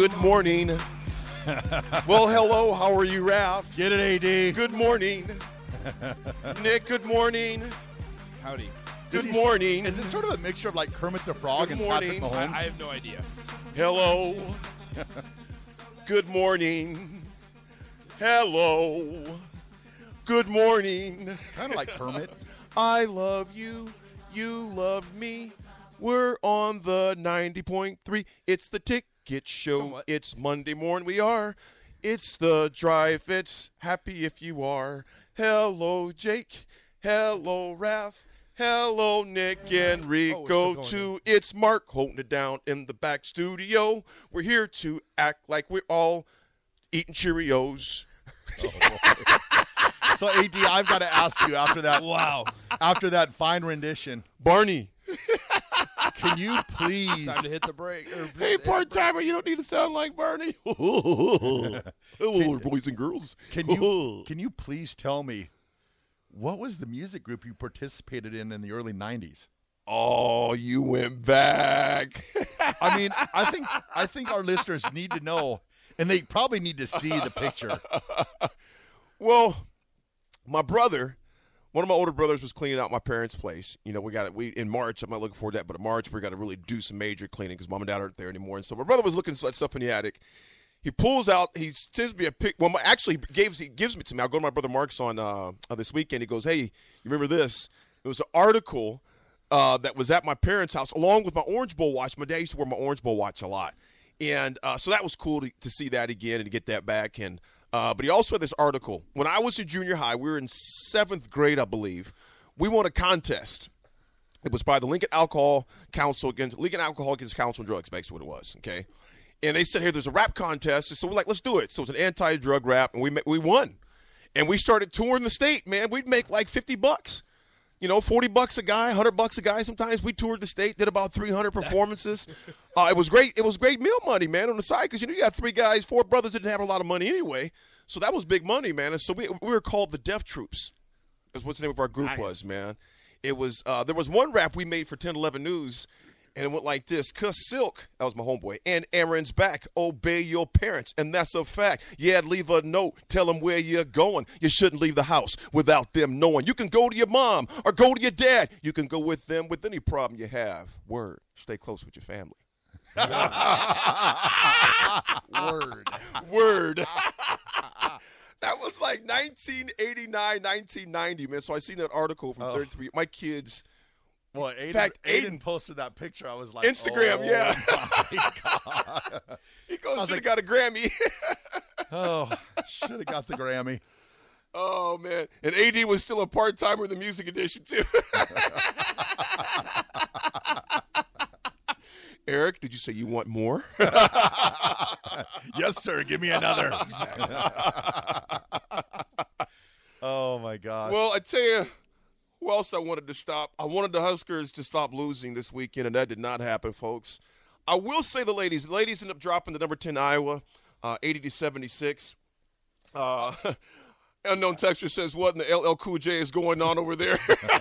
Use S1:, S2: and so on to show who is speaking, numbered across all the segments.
S1: Good morning.
S2: well, hello. How are you, Ralph?
S3: Get it, AD.
S2: Good morning. Nick, good morning.
S3: Howdy.
S2: Good
S3: Is he-
S2: morning.
S3: Is it sort of a mixture of like Kermit the Frog
S2: Good
S3: and
S2: morning.
S3: Patrick Mahomes?
S4: I have no idea.
S2: Hello. good morning. Hello. Good morning.
S3: kind of like Kermit.
S2: I love you. You love me. We're on the 90.3. It's the ticket show.
S4: Somewhat.
S2: It's Monday morning. We are. It's the drive. It's happy if you are. Hello, Jake. Hello, Ralph. Hello, Nick and Rico.
S4: still going
S2: too. It's Mark holding it down in the back studio. We're here to act like we're all eating Cheerios.
S3: so AD, I've got to ask you after that
S4: Wow.
S3: after that fine rendition,
S2: Barney.
S3: Can you please
S4: Time to hit the break. or-
S2: Hey, part timer, you don't need to sound like Barney. Hello, boys and girls.
S3: can you can you please tell me what was the music group you participated in in the early 90s?
S2: Oh, you went back.
S3: I mean, I think I think our listeners need to know and they probably need to see the picture.
S2: well, my brother, one of my older brothers, was cleaning out my parents' place. You know, we got it. We in March. I'm not looking forward to that, but in March we got to really do some major cleaning because mom and dad aren't there anymore. And so my brother was looking at stuff in the attic. He pulls out. He sends me a pic. Well, my, actually, he gives he gives me to me. I'll go to my brother Mark's on uh, uh, this weekend. He goes, "Hey, you remember this? It was an article uh, that was at my parents' house, along with my Orange Bowl watch. My dad used to wear my Orange Bowl watch a lot, and uh, so that was cool to, to see that again and to get that back. And uh, but he also had this article when I was in junior high. We were in seventh grade, I believe. We won a contest. It was by the Lincoln Alcohol Council against Lincoln Alcohol Against Council and Drugs, basically what it was. Okay, and they said, "Hey, there's a rap contest," and so we're like, "Let's do it." So it's an anti-drug rap, and we we won, and we started touring the state. Man, we'd make like fifty bucks, you know, forty bucks a guy, hundred bucks a guy. Sometimes we toured the state, did about three hundred performances. uh, it was great. It was great meal money, man, on the side because you know you got three guys, four brothers that didn't have a lot of money anyway, so that was big money, man. And so we we were called the Deaf Troops. That's what the name of our group was, man. It was uh, there was one rap we made for 10 11 News, and it went like this: "Cause Silk, that was my homeboy, and Aaron's back. Obey your parents, and that's a fact. Yeah, leave a note, tell them where you're going. You shouldn't leave the house without them knowing. You can go to your mom or go to your dad. You can go with them with any problem you have. Word, stay close with your family.
S4: Word.
S2: Word. that was like 1989, 1990, man. So I seen that article from
S3: Oh.
S2: 33. My kids.
S3: Well, Aiden,
S2: fact,
S3: Aiden,
S2: Aiden-
S3: posted that picture. I was like,
S2: Instagram,
S3: oh,
S2: yeah.
S3: my God.
S2: He goes, should have
S3: like-
S2: got a Grammy.
S3: oh, should have got the Grammy.
S2: oh, man. And AD was still a part timer in the music edition, too. Eric, did you say you want more?
S3: yes, sir. Give me another. oh my gosh.
S2: well, I tell you, who else I wanted to stop? I wanted the Huskers to stop losing this weekend, and that did not happen, folks. I will say the ladies. The ladies end up dropping the number 10 Iowa, uh, 80 to 76. Uh, unknown texture says, "What in the LL Cool J is going on over there?"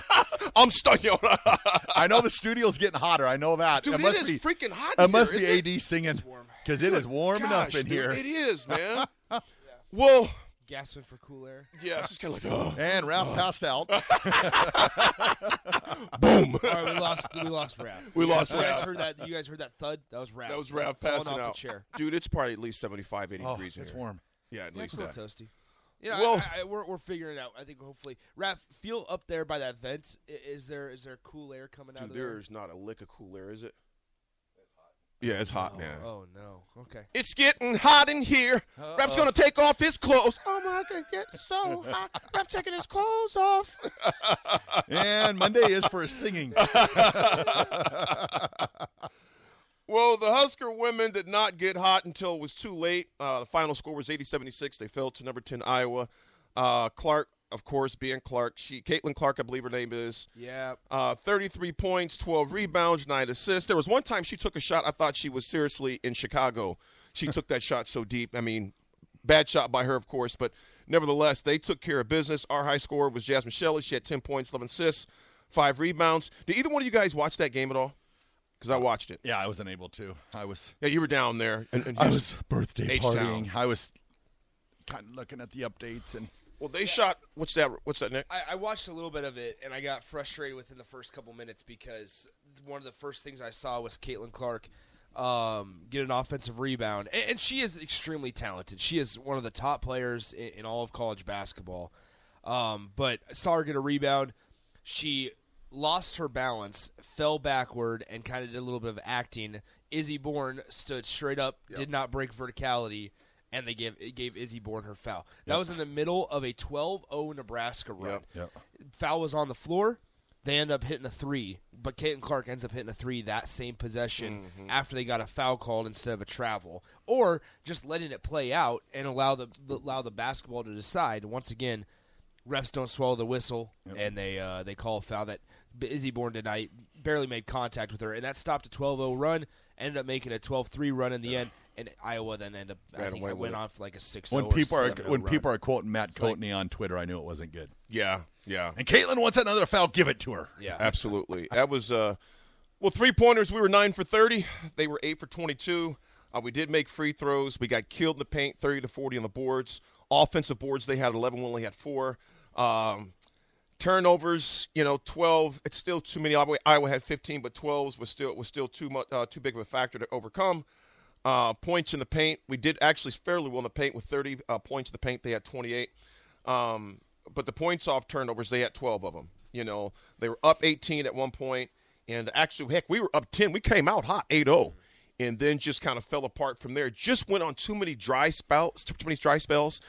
S2: I'm stuck, yo.
S3: I know the studio's getting hotter. I know that.
S2: Dude,
S3: it
S2: it
S3: must
S2: is
S3: be
S2: freaking hot.
S3: It
S2: in
S3: must
S2: here,
S3: be
S2: isn't
S3: AD singing because it is warm
S2: Gosh,
S3: enough in
S2: dude,
S3: here.
S2: It is, man. well,
S4: gasping for cool air.
S2: Yeah, it's just kind of like, oh,
S3: And Ralph oh. passed out.
S2: boom.
S4: All right, we lost. We lost Raph.
S2: We
S4: You guys-
S2: lost
S4: You guys
S2: Raph.
S4: heard that? You guys heard that thud? That was Raph.
S2: That was Raph
S4: falling
S2: passing
S4: off
S2: out.
S4: the chair.
S2: Dude, it's probably at least 75, 80
S3: oh,
S2: degrees in
S3: it's
S2: here.
S3: warm.
S2: Yeah, at
S4: Yeah,
S2: least
S4: it's a little
S2: that.
S4: toasty. You know,
S2: Well-
S4: I, I, we're we're figuring it out. I think hopefully, Raph, feel up there by that vent. I- Is there is there cool air coming out
S2: Dude,
S4: of there?
S2: there's not a lick of cool air, is it? Yeah, it's hot, man.
S4: Oh no. Okay.
S2: It's getting hot in here. Rap's gonna take off his clothes. Oh my god, get so hot. Rap taking his clothes off.
S3: And Monday is for singing.
S2: Well, the Husker women did not get hot until it was too late. Uh, the final score was 80-76. They fell to number 10 Iowa. Uh, Clark, of course, being Clark. She, Caitlin Clark, I believe her name is.
S4: Yeah.
S2: Uh, 33 points, 12 rebounds, 9 assists. There was one time she took a shot. I thought she was seriously in Chicago. She took that shot so deep. I mean, bad shot by her, of course, but nevertheless, they took care of business. Our high score was Jasmine Shelley. She had 10 points, 11 assists, 5 rebounds. Did either one of you guys watch that game at all? Because I watched it.
S3: Yeah, I wasn't able to. I was
S2: Yeah, you were down there. And, and
S3: I was birthday
S2: H-Town.
S3: partying. I was kind of looking at the updates and
S2: Well, they shot. What's that? What's that, Nick?
S4: I, I watched a little bit of it and I got frustrated within the first couple minutes because one of the first things I saw was Caitlin Clark um, get an offensive rebound, and, and she is extremely talented. She is one of the top players in, in all of college basketball. Um, but I saw her get a rebound. She lost her balance, fell backward, and kind of did a little bit of acting. Izzy Bourne stood straight up, did not break verticality, and they gave gave Izzy Bourne her foul. That was in the middle of a 12-0 Nebraska run.
S3: Yep.
S4: Foul was on the floor. They end up hitting a three, but Caitlin Clark ends up hitting a three that same possession after they got a foul called instead of a travel, or just letting it play out and allow the allow the basketball to decide. Once again, refs don't swallow the whistle and they uh, they call a foul that Izzy Bourne tonight barely made contact with her, and that stopped a 12-0 run. Ended up making a 12-3 run in the end, and Iowa then ended up I
S2: Ran
S4: think
S2: away
S4: I
S2: with
S4: went
S2: it.
S4: off like a 6
S3: when people are when people are quoting Matt Coatney on Twitter, I knew it wasn't good.
S2: Yeah, yeah,
S3: And Caitlin wants another foul. Give it to her.
S4: yeah
S2: absolutely. That was uh, well, three pointers. We were nine for thirty. They were eight for twenty-two. Uh, we did make free throws. We got killed in the paint, thirty to forty on the boards. Offensive boards, they had eleven. We only had four. Um, turnovers, you know, twelve. It's still too many. Iowa, Iowa had fifteen, but twelves was still was still too much, uh, too big of a factor to overcome. Uh, points in the paint, we did actually fairly well in the paint with 30 uh, points in the paint. They had 28. Um, but the points off turnovers, they had 12 of them. You know, they were up 18 at one point, and actually, heck, we were up 10. We came out hot 8-0, and then just kind of fell apart from there. Just went on too many dry spells, too many dry spells,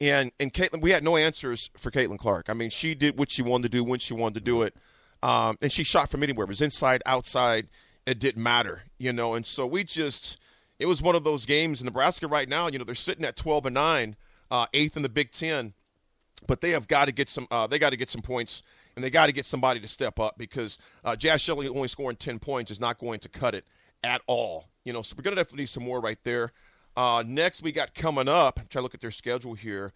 S2: and and Caitlin, we had no answers for Caitlin Clark. I mean, she did what she wanted to do when she wanted to do it, um, and she shot from anywhere. It was inside, outside. It didn't matter, you know. And so we just, it was one of those games. in Nebraska right now, you know, they're sitting at 12 and nine, uh, eighth in the Big Ten but they have got to get some. Uh, they got to get some points, and they got to get somebody to step up because uh, Jazz Shelley only scoring ten points is not going to cut it at all. You know, so we're going to definitely need some more right there. Uh, next, we got coming up. Trying to look at their schedule here.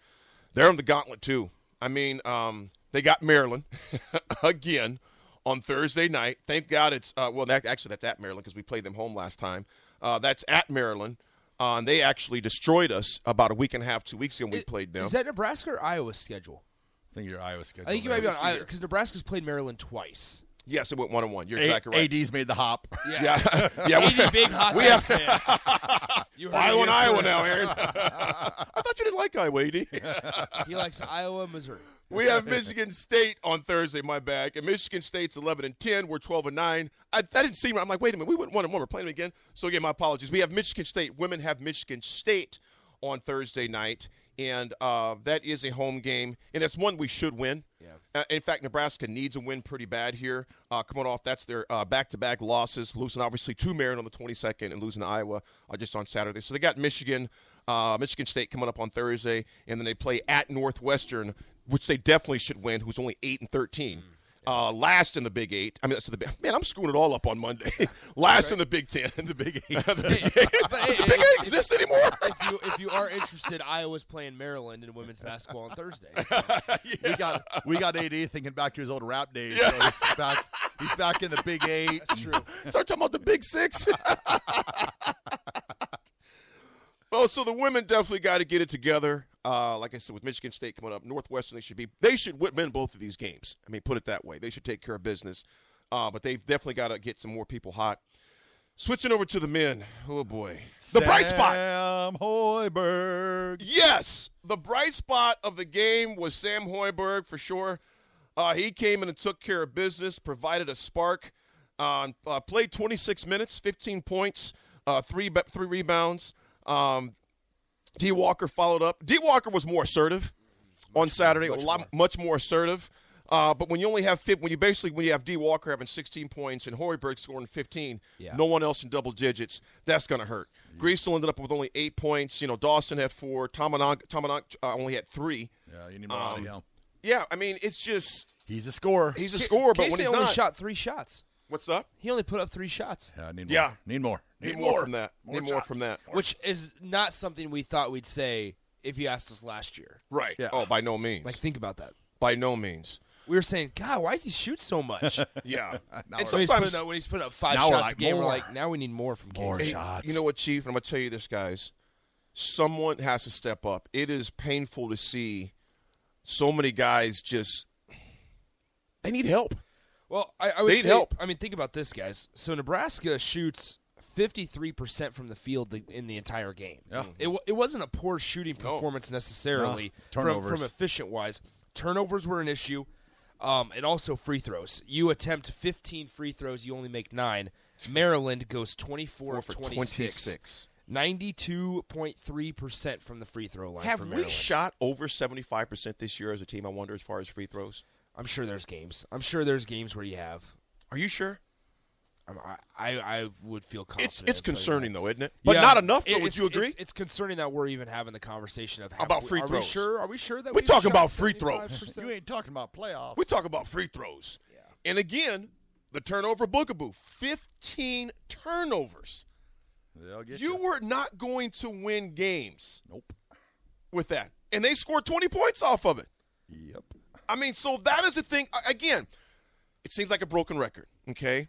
S2: They're on the gauntlet too. I mean, um, they got Maryland again on Thursday night. Thank God it's uh, well. That, actually, that's at Maryland because we played them home last time. Uh, that's at Maryland. Uh, and they actually destroyed us about a week and a half, two weeks ago when we played them.
S4: Is that Nebraska or Iowa schedule?
S3: I think your Iowa schedule.
S4: I think you might be on Iowa because Nebraska's played Maryland twice.
S2: Yes, it went one on one. You're
S3: A-
S2: exactly right.
S3: AD's made the hop.
S2: Yeah, yeah. we-
S4: 80 big hot
S2: we have-
S4: fan. You heard
S2: Iowa and Iowa now, Aaron. I thought you didn't like Iowa, AD.
S4: He likes Iowa, Missouri.
S2: We have Michigan State on Thursday. My bag. And Michigan State's 11 and 10. We're 12 and 9. I, that didn't seem right. I'm like, wait a minute. We went one and one. We're playing them again. So again, my apologies. We have Michigan State. Women have Michigan State on Thursday night, and uh, that is a home game, and it's one we should win.
S4: Yeah.
S2: Uh, in fact, Nebraska needs a win pretty bad here. Uh, coming off, that's their uh, back-to-back losses, losing obviously to Maryland on the 22nd and losing to Iowa uh, just on Saturday. So they got Michigan, uh, Michigan State coming up on Thursday, and then they play at Northwestern, which they definitely should win. Who's only eight and 13. Uh, last in the Big Eight. I mean, that's the man. I'm screwing it all up on Monday. last in the Big Ten. the Big Eight. the Big Eight. Does the Big Eight exist anymore?
S4: If you if you are interested, Iowa's playing Maryland in women's basketball on Thursday. So
S3: We got we got AD thinking back to his old rap days. So he's back. He's back in the Big Eight.
S4: that's true.
S2: Start talking about the Big Six. well, so the women definitely got to get it together. Uh, like I said, with Michigan State coming up, Northwestern they should be they should win both of these games. I mean, put it that way. They should take care of business. Uh, but they've definitely got to get some more people hot. Switching over to the men. Oh boy, the bright spot.
S3: Sam Hoiberg.
S2: Yes, the bright spot of the game was Sam Hoiberg for sure. Uh, he came in and took care of business, provided a spark. Um, uh, played 26 minutes, 15 points, uh, three three rebounds. Um, D Walker followed up. D Walker was more assertive on Saturday, a lot much more assertive. Uh, but when you only have fif- when you basically when you have D Walker having 16 points and Hoiberg scoring 15,
S4: Yeah.
S2: no one else in double digits, that's going to hurt. Griesel ended up with only eight points. You know, Dawson had four. Tominaga, Tominaga uh, only had three.
S3: Yeah, you need more out
S2: Um,
S3: him.
S2: Yeah, I mean, it's just
S3: He's a scorer.
S2: he's a scorer, but when
S4: Keisei
S2: he's
S4: only
S2: not,
S4: shot three shots.
S2: what's up?
S4: He only put up three shots,
S3: yeah, I need more.
S2: Yeah.
S3: Need more.
S2: Need more from that. Need more from that.
S4: which is not something we thought we'd say if you asked us last year.
S2: Right.
S3: Yeah.
S2: Oh, by no means.
S4: Like, think about that.
S2: by no means.
S4: We were saying, God, why does he shoot so much?
S2: Yeah.
S3: Now
S2: and
S3: we're-
S4: when, he's
S2: sometimes,
S4: putting up, when he's putting up five shots
S3: like,
S4: a game, we're like, now we need more from Keisei.
S3: More
S2: Hey,
S3: shots.
S2: You know what, Chief? I'm going to tell you this, guys. Someone has to step up. It is painful to see so many guys just. They need help.
S4: Well, I, I would
S2: They need
S4: say,
S2: help.
S4: I mean, think about this, guys. So Nebraska shoots 53% from the field in the entire game.
S3: Yeah.
S4: It, it wasn't a poor shooting performance necessarily
S3: No.
S4: from,
S3: Turnovers.
S4: from efficient wise. Turnovers were an issue, um, and also free throws. You attempt 15 free throws, you only make nine. Maryland goes 24 of
S2: for
S4: 26.
S2: 26.
S4: 92.3% from the free throw line
S2: Have we shot over 75% this year as a team, I wonder, as far as free throws?
S4: I'm sure there's games. I'm sure there's games where you have.
S2: Are you sure?
S4: I'm- I, I, I would feel confident.
S2: It's it's
S4: in telling you
S2: concerning, though, isn't it? But
S4: Yeah.
S2: not enough, though. Would
S4: it's-
S2: you agree?
S4: It's, it's concerning that we're even having the conversation of have
S2: About
S4: we-
S2: free
S4: are
S2: throws.
S4: We sure? Are we sure that
S2: We're talking about free throws.
S4: 75%?
S3: you ain't talking about playoffs.
S2: We talk about free throws. Yeah. And again, the turnover bookaboo 15 turnovers.
S3: They'll get
S2: You were not going to win games
S3: Nope.
S2: with that. And they scored 20 points off of it.
S3: Yep.
S2: I mean, so that is the thing. Again, it seems like a broken record, okay?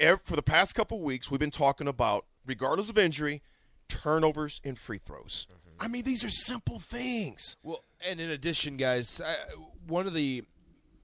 S2: Ev- For the past couple weeks, we've been talking about, regardless of injury, turnovers and free throws. Mm-hmm. I mean, these are simple things.
S4: Well, and in addition, guys, I, one of the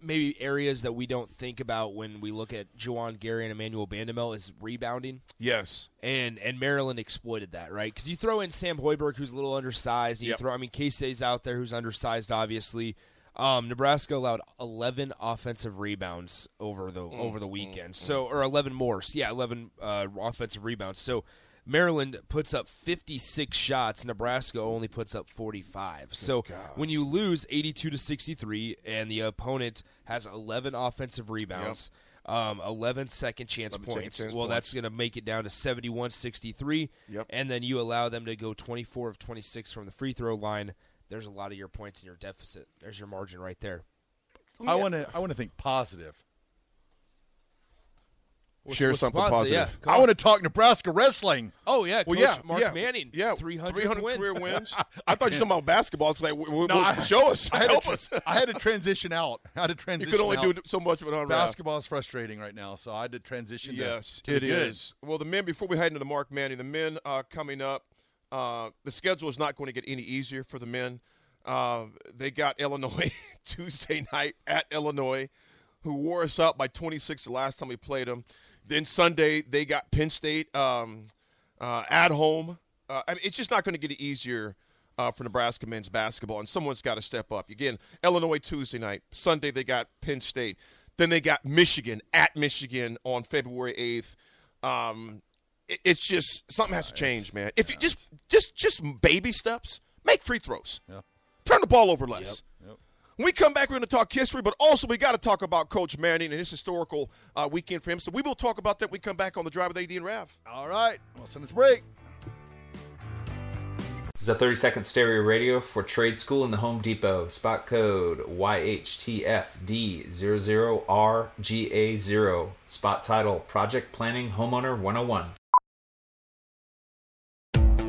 S4: maybe areas that we don't think about when we look at Juwan Gary and Emmanuel Bandoumel is rebounding.
S2: Yes.
S4: and and Maryland exploited that, right? Because you throw in Sam Hoiberg, who's a little undersized. And you
S2: Yep.
S4: throw, I mean, Keisei's out there, who's undersized, obviously. Um, Nebraska allowed 11 offensive rebounds over the over the weekend, so or 11 more, yeah, 11 uh, offensive rebounds. So Maryland puts up 56 shots, Nebraska only puts up 45. So when you lose 82 to 63, and the opponent has 11 offensive rebounds. Um, 11 second chance
S2: 11 second
S4: points.
S2: chance
S4: well,
S2: points.
S4: that's going to make it down to 71 63.
S2: Yep.
S4: And then you allow them to go 24 of 26 from the free throw line. There's a lot of your points in your deficit. There's your margin right there.
S3: I want to. I want to think positive.
S4: What's-
S2: Share
S4: what's
S2: something
S4: positive?
S2: positive.
S4: Yeah,
S3: I want to talk Nebraska wrestling.
S4: Oh, yeah.
S2: Well,
S4: Coach
S2: yeah,
S4: Mark
S2: yeah,
S4: Manning.
S2: yeah,
S4: 300,
S2: 300
S4: win.
S2: career wins. I thought you were talking about basketball. It's like, w- w-
S3: No,
S2: well,
S3: I-
S2: show us,
S3: I
S2: help
S3: to,
S2: us.
S3: I had to transition out. I had to transition.
S2: You could only
S3: out.
S2: do so much of it on
S3: Basketball is frustrating right now, so I had to transition.
S2: Yes,
S3: to,
S2: it
S3: the good.
S2: Well, the men, before we head into the Mark Manning, the men uh, coming up, uh, the schedule is not going to get any easier for the men. Uh, they got Illinois Tuesday night at Illinois, who wore us out by 26 the last time we played them. Then Sunday, they got Penn State um, uh, at home. Uh, I mean, it's just not going to get easier uh, for Nebraska men's basketball, and someone's got to step up. Again, Illinois Tuesday night. Sunday, they got Penn State. Then they got Michigan at Michigan on February 8th. Um, it's just something has to change, man. If you just just just baby steps, make free throws,
S3: Yeah.
S2: turn the ball over less.
S3: Yep.
S2: When we come back, we're going to talk history, but also we got to talk about Coach Manning and his historical uh, weekend for him. So we will talk about that. when We come back on the drive with AD and Rav.
S3: All right. Well, send us a break.
S5: This is a 30 second stereo radio for trade school in the Home Depot. Spot code YHTFD00RGA0. Spot title Project Planning Homeowner 101.